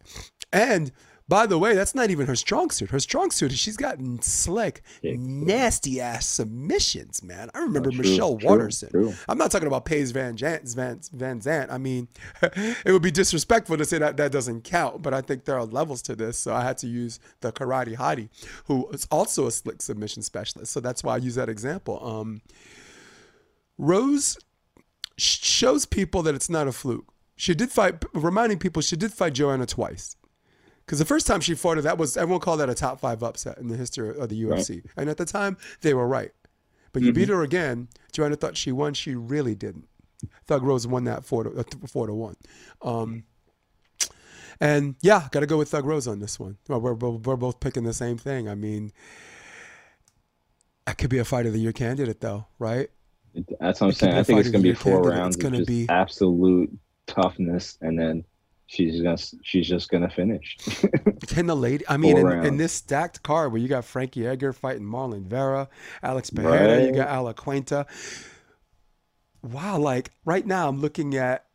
And by the way, that's not even her strong suit. Her strong suit is she's gotten got slick, nasty ass submissions, man. I remember True, Michelle true, Waterson. true. I'm not talking about Paige VanZant, Van, Van Zant. I mean, it would be disrespectful to say that that doesn't count, but I think there are levels to this. So I had to use the Karate Hottie, who is also a slick submission specialist. So that's why I use that example. Um, Rose shows people that it's not a fluke. She did fight, reminding people she did fight Joanna twice. Because the first time she fought her, that was everyone called that a top five upset in the history of the UFC. And at the time, they were right. But you beat her again. Joanna thought she won. She really didn't. Thug Rose won that four to uh, four to one. Um, and yeah, got to go with Thug Rose on this one. Well, we're, we're, we're both picking the same thing. I mean, that could be a fight of the year candidate, though, right? That's what I'm It saying. I think it's gonna be four candidate. rounds. It's of gonna just be- absolute toughness, and then she's gonna she's just gonna finish. Can the lady? I mean, in, in this stacked card where you got Frankie Edgar fighting Marlon Vera, Alex Pereira, you got Ala Quinta. Wow, like right now I'm looking at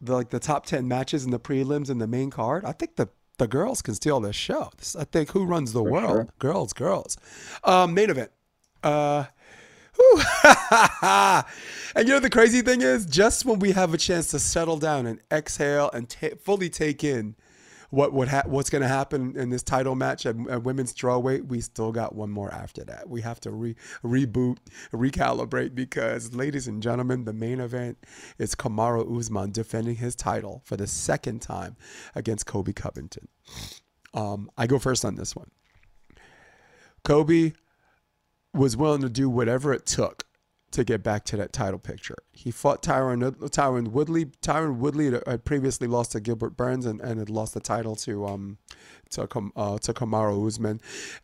the like the top ten matches in the prelims and the main card. I think the the girls can steal this show. This, I think who runs the For world? sure. Girls, girls. Um, main event. Uh. and you know the crazy thing is, just when we have a chance to settle down and exhale and fully take in what would ha- what's going to happen in this title match at, at women's strawweight, we still got one more after that. We have to re- reboot, recalibrate because, ladies and gentlemen, the main event is Kamaru Usman defending his title for the second time against Colby Covington. Um, I go first on this one. Colby was willing to do whatever it took to get back to that title picture. He fought Tyron Tyron Woodley. Tyron Woodley had previously lost to Gilbert Burns and, and had lost the title to um to uh, to Kamaru Usman.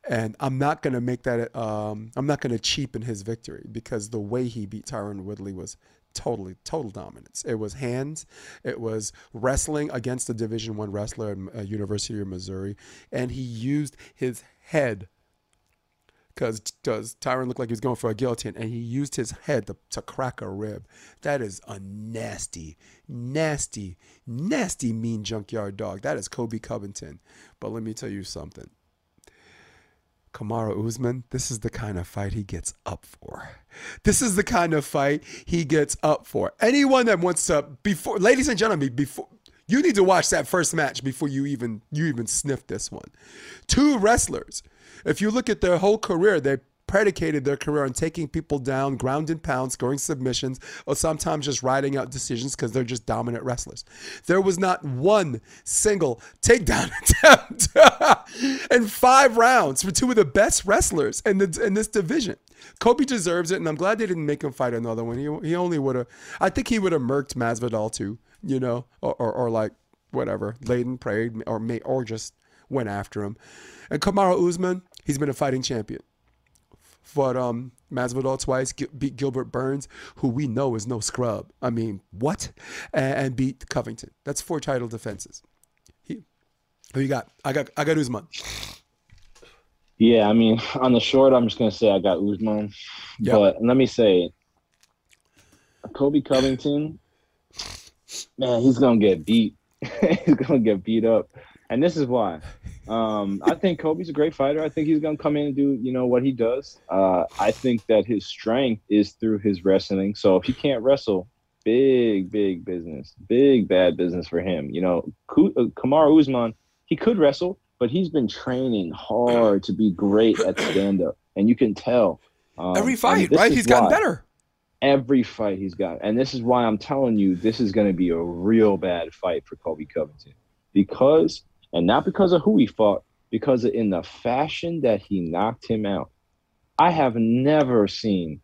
And I'm not gonna make that um I'm not gonna cheapen his victory because the way he beat Tyron Woodley was totally total dominance. It was hands. It was wrestling against a Division One wrestler at uh, University of Missouri, and he used his head because does Tyron looked like he was going for a guillotine, and he used his head to, to crack a rib. That is a nasty, nasty, nasty, mean junkyard dog. That is Colby Covington. But let me tell you something. Kamaru Usman, this is the kind of fight he gets up for. This is the kind of fight he gets up for. Anyone that wants to before ladies and gentlemen, before you need to watch that first match before you even you even sniff this one. Two wrestlers. If you look at their whole career, they predicated their career on taking people down, ground and pound, scoring submissions, or sometimes just riding out decisions because they're just dominant wrestlers. There was not one single takedown attempt in five rounds for two of the best wrestlers in the in this division. Colby deserves it, and I'm glad they didn't make him fight another one. He, he only would have, I think he would have murked Masvidal too, you know, or, or, or like whatever, laid and prayed, or may, or just went after him. And Kamaru Usman, he's been a fighting champion fought um Masvidal twice, Gil- beat Gilbert Burns, who we know is no scrub. I mean, what? And, and beat Covington. That's four title defenses. He, who you got? I got I got Usman. Yeah, I mean, on the short, I'm just gonna say I got Usman, Yep. but let me say, Colby Covington, man, he's gonna get beat. he's gonna get beat up, and this is why. Um, I think Colby's a great fighter. I think he's gonna come in and do you know what he does. Uh, I think that his strength is through his wrestling. So if he can't wrestle, big big business, big bad business for him. You know, uh, Kamar Usman, he could wrestle, but he's been training hard to be great at stand up, and you can tell. Um, Every fight, right? He's gotten why better. every fight he's got. And this is why I'm telling you this is going to be a real bad fight for Colby Covington. Because, and not because of who he fought, because of in the fashion that he knocked him out. I have never seen,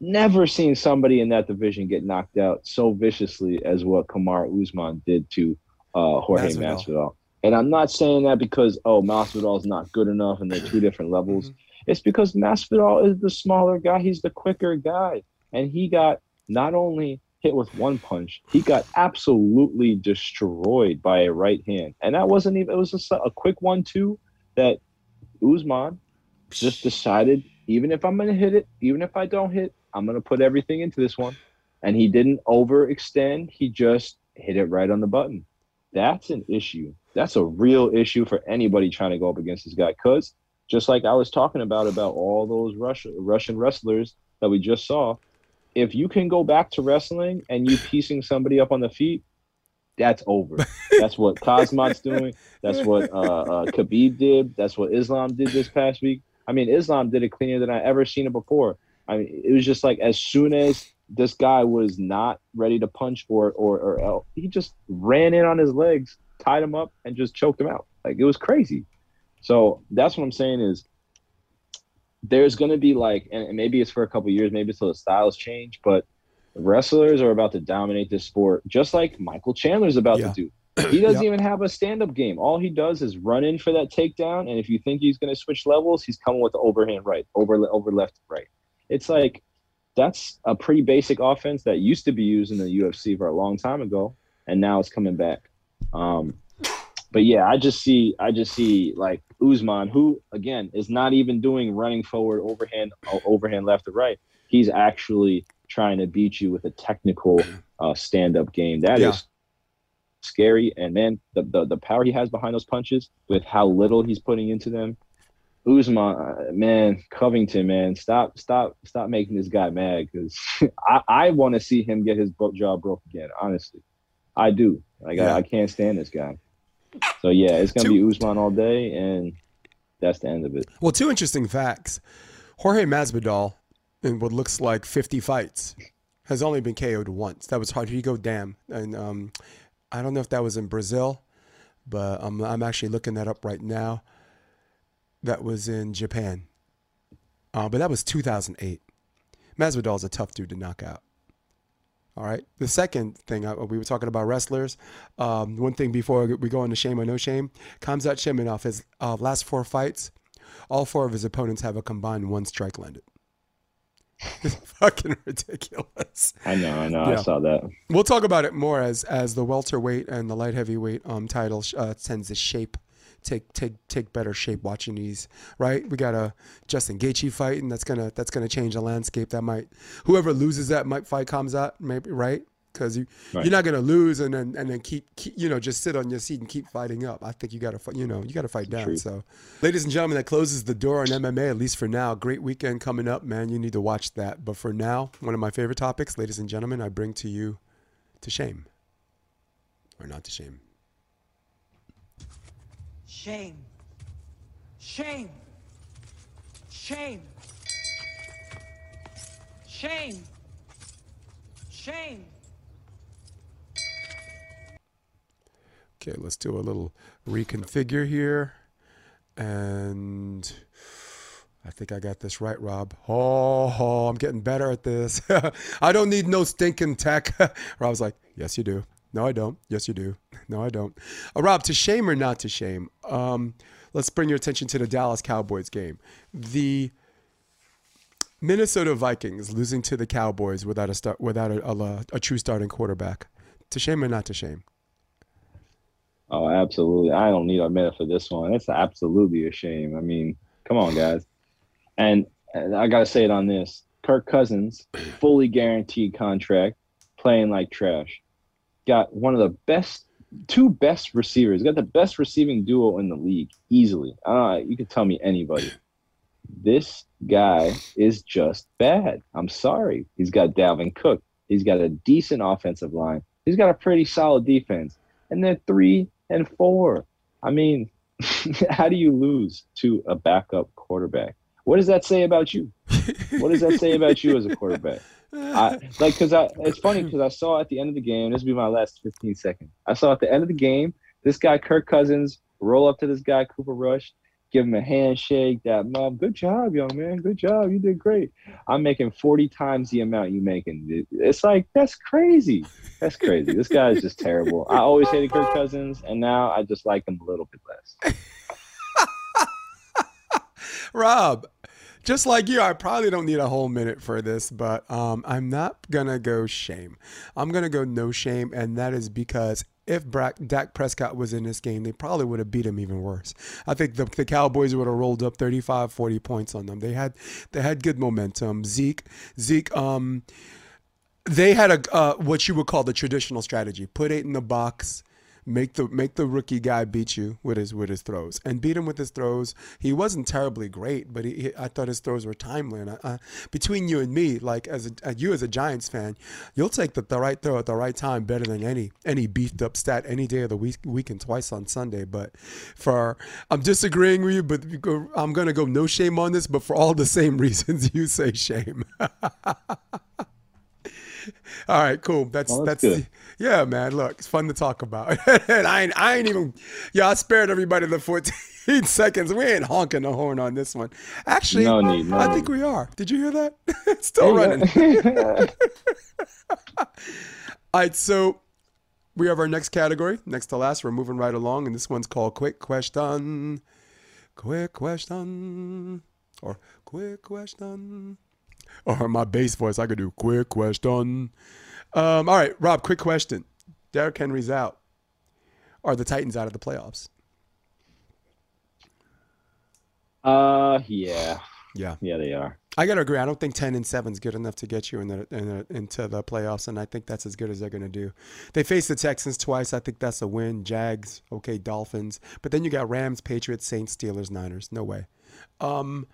never seen somebody in that division get knocked out so viciously as what Kamar Usman did to uh, Jorge Masvidal. Masvidal. And I'm not saying that because, oh, Masvidal is not good enough and they're two different levels. It's because Masvidal is the smaller guy. He's the quicker guy. And he got not only hit with one punch, he got absolutely destroyed by a right hand. And that wasn't even, it was just a quick one, too, that Usman just decided, even if I'm to hit it, even if I don't hit, I'm to put everything into this one. And he didn't overextend. He just hit it right on the button. That's an issue. That's a real issue for anybody trying to go up against this guy. Because just like I was talking about about all those Russian Russian wrestlers that we just saw, if you can go back to wrestling and you piecing somebody up on the feet, that's over. that's what Khamzat's doing. That's what uh, uh, Khabib did. That's what Islam did this past week. I mean, Islam did it cleaner than I ever seen it before. I mean, it was just like as soon as this guy was not ready to punch or or or else, he just ran in on his legs, tied him up, and just choked him out. Like it was crazy. So that's what I'm saying is there's going to be like, and maybe it's for a couple years, maybe until the styles change, but wrestlers are about to dominate this sport, just like Michael Chandler's about Yeah. to do. He doesn't Yeah. even have a stand-up game. All he does is run in for that takedown, and if you think he's going to switch levels, he's coming with the overhand right, over over left right. It's like that's a pretty basic offense that used to be used in the UFC for a long time ago, and now it's coming back. Um, but yeah, I just see, I just see like Usman, who again is not even doing running forward, overhand, overhand left or right. He's actually trying to beat you with a technical uh, stand-up game. That is Yeah. scary. And man, the, the the power he has behind those punches with how little he's putting into them. Usman, uh, man, Covington, man, stop, stop, stop making this guy mad because I, I want to see him get his jaw broke again. Honestly, I do. Like yeah. I, I, can't stand this guy. So yeah, it's gonna two, be Usman all day, and that's the end of it. Well, two interesting facts: Jorge Masvidal, in what looks like 50 fights, has only been KO'd once. That was Rodrigo Dam, and um, I don't know if that was in Brazil, but I'm I'm actually looking that up right now. That was in Japan, uh, but that was 2008. Masvidal is a tough dude to knock out. All right. The second thing uh, we were talking about wrestlers. Um, one thing before we go into shame or no shame, Khamzat Chimaev, his uh, last four fights, all four of his opponents have a combined one strike landed. It's fucking ridiculous. I know, I know, yeah. I saw that. We'll talk about it more as as the welterweight and the light heavyweight um title uh, tends to shape take take take better shape watching these. Right, we got a Justin Gaethje fight, and that's gonna that's gonna change the landscape. That might whoever loses that might fight comes out maybe right because you right. you're not gonna lose and then and then keep, keep, you know just sit on your seat and keep fighting up. I think you got to you know you got to fight down. True. So, ladies and gentlemen, that closes the door on MMA at least for now. Great weekend coming up, man. You need to watch that. But for now, one of my favorite topics, ladies and gentlemen, I bring to you to shame or not to shame. Shame. Shame. Shame. Shame. Shame. Okay, let's do a little reconfigure here. And I think I got this right, Rob. Oh, oh I'm getting better at this. I don't need no stinking tech. Rob's like, yes, you do. No, I don't. Yes, you do. No, I don't. Uh, Rob, to shame or not to shame? Um, let's bring your attention to the Dallas Cowboys game. The Minnesota Vikings losing to the Cowboys without a start, without a, a, a true starting quarterback. To shame or not to shame? Oh, absolutely. I don't need a minute for this one. It's absolutely a shame. I mean, come on, guys. And, and I got to say it on this Kirk Cousins, fully guaranteed contract, playing like trash got one of the best, two best receivers. Got the best receiving duo in the league easily. Uh, you can tell me anybody. This guy is just bad. I'm sorry. He's got Dalvin Cook. He's got a decent offensive line. He's got a pretty solid defense. And then three and four. I mean, how do you lose to a backup quarterback? What does that say about you? What does that say about you as a quarterback? I, like because I it's funny because I saw at the end of the game. This will be my last 15 seconds. I saw at the end of the game this guy Kirk Cousins roll up to this guy Cooper Rush, give him a handshake. That mom, good job, young man, good job, you did great. I'm making 40 times the amount you making. It's like that's crazy. That's crazy. this guy is just terrible. I always hated Kirk Cousins, and now I just like him a little bit less. Rob, just like you, I probably don't need a whole minute for this, but um, I'm not gonna go shame. I'm gonna go no shame, and that is because if Brack, Dak Prescott was in this game, they probably would have beat him even worse. I think the, the Cowboys would have rolled up 35, 40 points on them. They had they had good momentum. Zeke, Zeke, um, they had a uh, what you would call the traditional strategy: put eight in the box make the make the rookie guy beat you with his with his throws and beat him with his throws. He wasn't terribly great, but he, he, I thought his throws were timely. And I, I, between you and me, like as a, you as a Giants fan, you'll take the, the right throw at the right time better than any any beefed up stat any day of the week weekend twice on Sunday. But for I'm disagreeing with you, but I'm gonna go no shame on this, but for all the same reasons you say shame. All right, cool. That's well, that's, that's yeah, man. Look, it's fun to talk about. and I ain't, I ain't even yeah, I spared everybody the 14 seconds. We ain't honking the horn on this one. Actually, no need, no I need. think we are. Did you hear that? it's still running. All right, so we have our next category, next to last. We're moving right along, and this one's called Quick Question. Quick Question. Or Quick Question or my bass voice, I could do quick question. Um, all right, Rob, quick question. Derrick Henry's out. Are the Titans out of the playoffs? Uh, yeah, Yeah. Yeah, they are. I gotta agree. I don't think ten and seven is good enough to get you in the, in the into the playoffs, and I think that's as good as they're gonna do. They faced the Texans twice. I think that's a win. Jags, okay, Dolphins, but then you got Rams, Patriots, Saints, Steelers, Niners. No way. Um,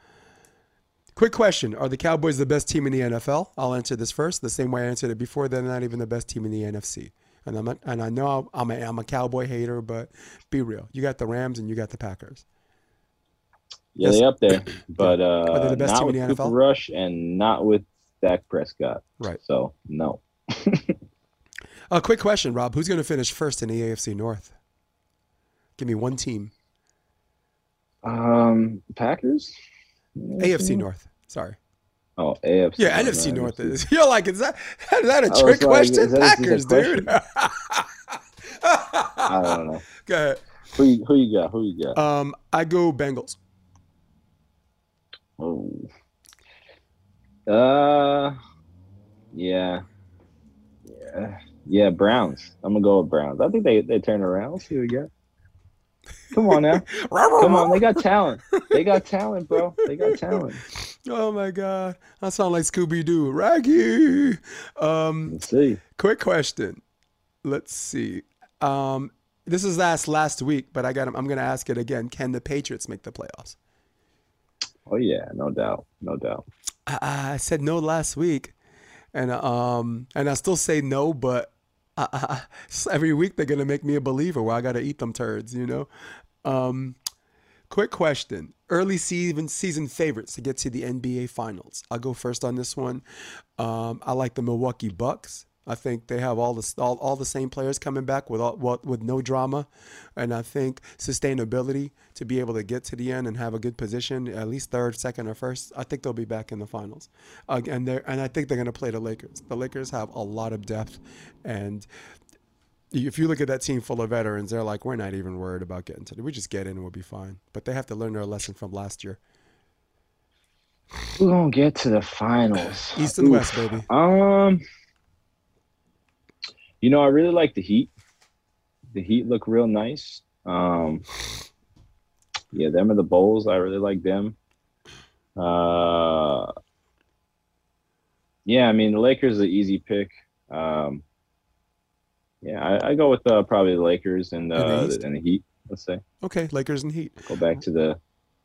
quick question: Are the Cowboys the best team in the NFL? I'll answer this first, the same way I answered it before. They're not even the best team in the NFC. And I'm a, and I know I'm a, I'm a Cowboy hater, but be real. You got the Rams and you got the Packers. Yeah, Yes. they up there, but uh, Are they the best not team with in the Cooper NFL? Rush and not with Dak Prescott. Right. So no. A quick question, Rob. Who's going to finish first in the AFC North? Give me one team. Um, Packers. AFC North. Sorry. Oh, AFC. Yeah, North, NFC not North NFC. is. You're like, is that is that a was trick like, question? is that- is this Packers, dude. I don't know. Go ahead. Who you, who you got? Who you got? Um, I go Bengals. Oh. Uh, yeah, yeah, yeah. Browns. I'm gonna go with Browns. I think they they turn around. Let's see what we got. Come on now. Come on. They got talent. They got talent, bro. They got talent. Oh my God, I sound like Scooby Doo. Raggy. Um, Let's see. quick question. Let's see. Um, this is asked last week, but I got. I'm going to ask it again. Can the Patriots make the playoffs? Oh yeah, no doubt, no doubt. I, I said no last week, and um, and I still say no, but I, I, every week they're gonna make me a believer where I gotta eat them turds, you know. Um, quick question: Early season season favorites to get to the NBA Finals. I'll go first on this one. Um, I like the Milwaukee Bucks. I think they have all the all, all the same players coming back with all, with with no drama, and I think sustainability to be able to get to the end and have a good position, at least third, second, or first. I think they'll be back in the finals, uh, and they and I think they're going to play the Lakers. The Lakers have a lot of depth, and if you look at that team full of veterans, they're like, we're not even worried about getting to. The, we just get in and we'll be fine. But they have to learn their lesson from last year. Who gonna get to the finals? East and Oof. West, baby. Um, you know, I really like the Heat. The Heat look real nice. Um, yeah, them are the Bulls. I really like them. Uh, yeah, I mean the Lakers is an easy pick. Um, yeah, I, I go with uh, probably the Lakers and And the uh, and the Heat. Let's say Okay, Lakers and Heat. go back to the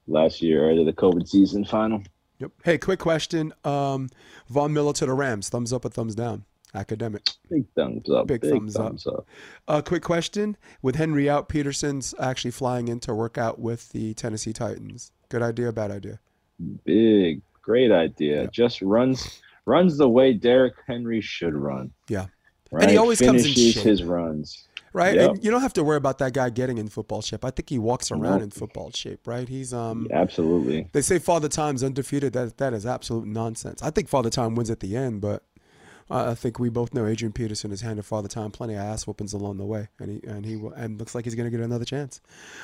last year or to the COVID season final. Yep. Hey, quick question. Um, Von Miller to the Rams. Thumbs up or thumbs down? Academic. Big thumbs up. Big Big, thumbs thumbs, up. up. Uh, quick question. With Henry out, Peterson's actually flying in to work out with the Tennessee Titans. Good idea, bad idea? Big, great idea. Yeah. Just runs runs the way Derrick Henry should run. Yeah. Right? And he always comes in Finishes shape. his runs. Right? Yep. And you don't have to worry about that guy getting in football shape. I think he walks around in football shape, right? He's um Absolutely. They say Father Time's undefeated. That that is absolute nonsense. I think Father Time wins at the end, but I I think we both know Adrian Peterson has handed Father Time plenty of ass whoopings along the way, and he and he will, and looks like he's going to get another chance.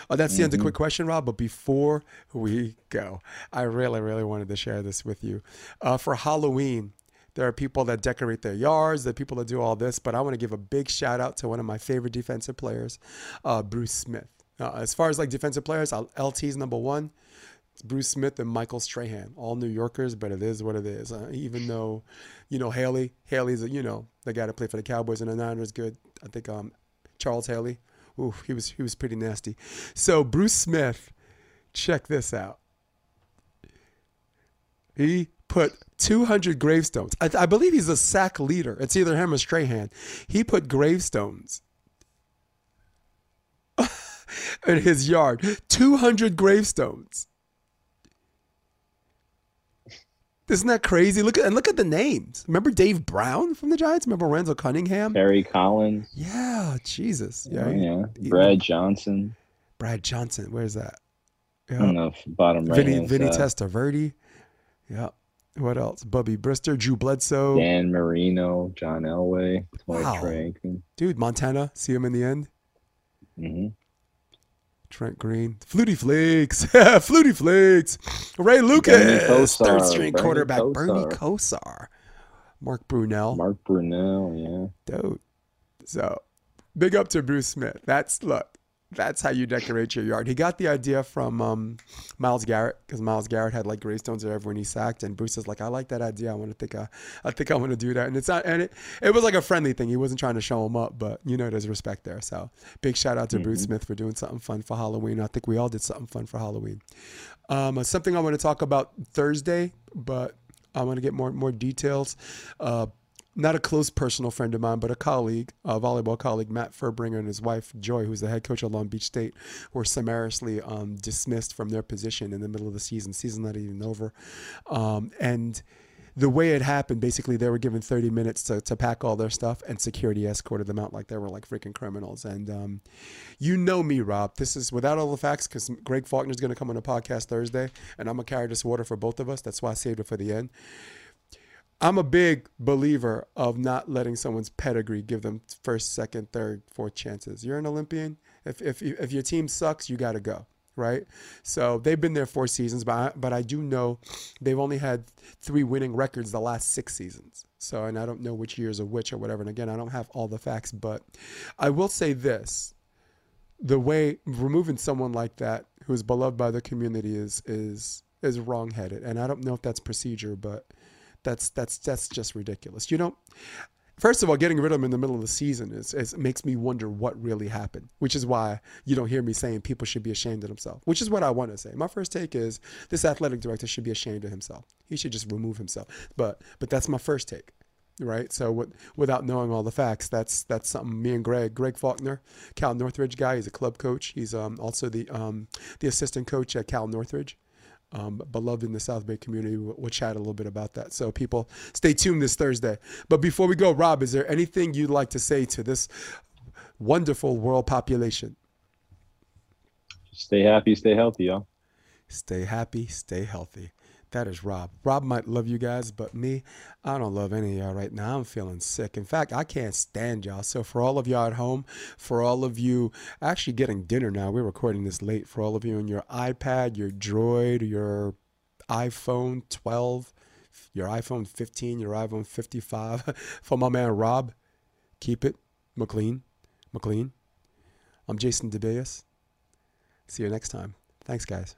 Uh, that's the end of the quick question, Rob. But before we go, I really really wanted to share this with you. Uh, for Halloween, there are people that decorate their yards, there are people that do all this, but I want to give a big shout out to one of my favorite defensive players, uh, Bruce Smith. Uh, as far as like defensive players, LT's number one. It's Bruce Smith and Michael Strahan, all New Yorkers, but it is what it is. Uh, even though, you know, Haley, Haley's, a, you know, the guy that played for the Cowboys and the Niners, good. I think um, Charles Haley, ooh, he was he was pretty nasty. So Bruce Smith, check this out. He put 200 gravestones. I, I believe he's a sack leader. It's either him or Strahan. He put gravestones in his yard. 200 gravestones. Isn't that crazy? Look at and look at the names. Remember Dave Brown from the Giants? Remember Renzo Cunningham? Kerry Collins. Yeah, Jesus. Yeah, Yeah. he- he- Brad Johnson. Brad Johnson. Where's that? Yeah. I don't know bottom right. Vinny Vinny side. Testaverde. Yeah. What else? Bubby Brister, Drew Bledsoe. Dan Marino, John Elway, Troy Wow. Dude, Montana. See him in the end. hmm Trent Green, Flutie Flakes, Flutie Flakes, Ray Lucas, third string Bernie quarterback, Bernie Kosar. Kosar, Mark Brunell, Mark Brunell, yeah. dude. So, big up to Bruce Smith. That's look. That's how you decorate your yard. He got the idea from um, Myles Garrett because Myles Garrett had like gravestones everywhere when he sacked, and Bruce is like, "I like that idea. I want to think, I, I think I want to do that." And it's not, and it, it was like a friendly thing. He wasn't trying to show him up, but you know, there's respect there. So big shout out to mm-hmm. Bruce Smith for doing something fun for Halloween. I think we all did something fun for Halloween. Um, something I want to talk about Thursday, but I want to get more more details. Uh, not a close personal friend of mine, but a colleague, a volleyball colleague, Matt Fuerbringer, and his wife Joy, who's the head coach of Long Beach State, were summarily um, dismissed from their position in the middle of the season. Season not even over, um, and the way it happened, basically, they were given 30 minutes to, to pack all their stuff, and security escorted them out like they were like freaking criminals. And um, you know me, Rob. This is without all the facts because Greg Faulkner is going to come on a podcast Thursday, and I'm going to carry this water for both of us. That's why I saved it for the end. I'm a big believer of not letting someone's pedigree give them first, second, third, fourth chances. You're an Olympian. If if if your team sucks, you got to go, right? So they've been there four seasons, but I, but I do know they've only had three winning records the last six seasons. So and I don't know which years are which or whatever. And again, I don't have all the facts, but I will say this: the way removing someone like that who is beloved by the community is is is wrongheaded, and I don't know if that's procedure, but that's that's that's just ridiculous. You know, first of all, getting rid of him in the middle of the season is, is makes me wonder what really happened. Which is why you don't hear me saying people should be ashamed of themselves. Which is what I want to say. My first take is this athletic director should be ashamed of himself. He should just remove himself. But but that's my first take right? So with, without knowing all the facts, that's that's something me and Greg, Greg Faulkner, Cal Northridge guy. He's a club coach. He's um, also the um, the assistant coach at Cal Northridge um, beloved in the South Bay community. We'll, we'll, chat a little bit about that. So people, stay tuned this Thursday. But before we go, Rob, is there anything you'd like to say to this wonderful world population? Stay happy, stay healthy, y'all. Stay happy, stay healthy. That is Rob. Rob might love you guys, but me, I don't love any of y'all right now. I'm feeling sick. In fact, I can't stand y'all. So for all of y'all at home, for all of you actually getting dinner now, we're recording this late. For all of you on your iPad, your Droid, your iPhone 12, your iPhone 15, your iPhone 55. for my man Rob, keep it McLean. McLean. I'm Jason DeBeas. See you next time. Thanks, guys.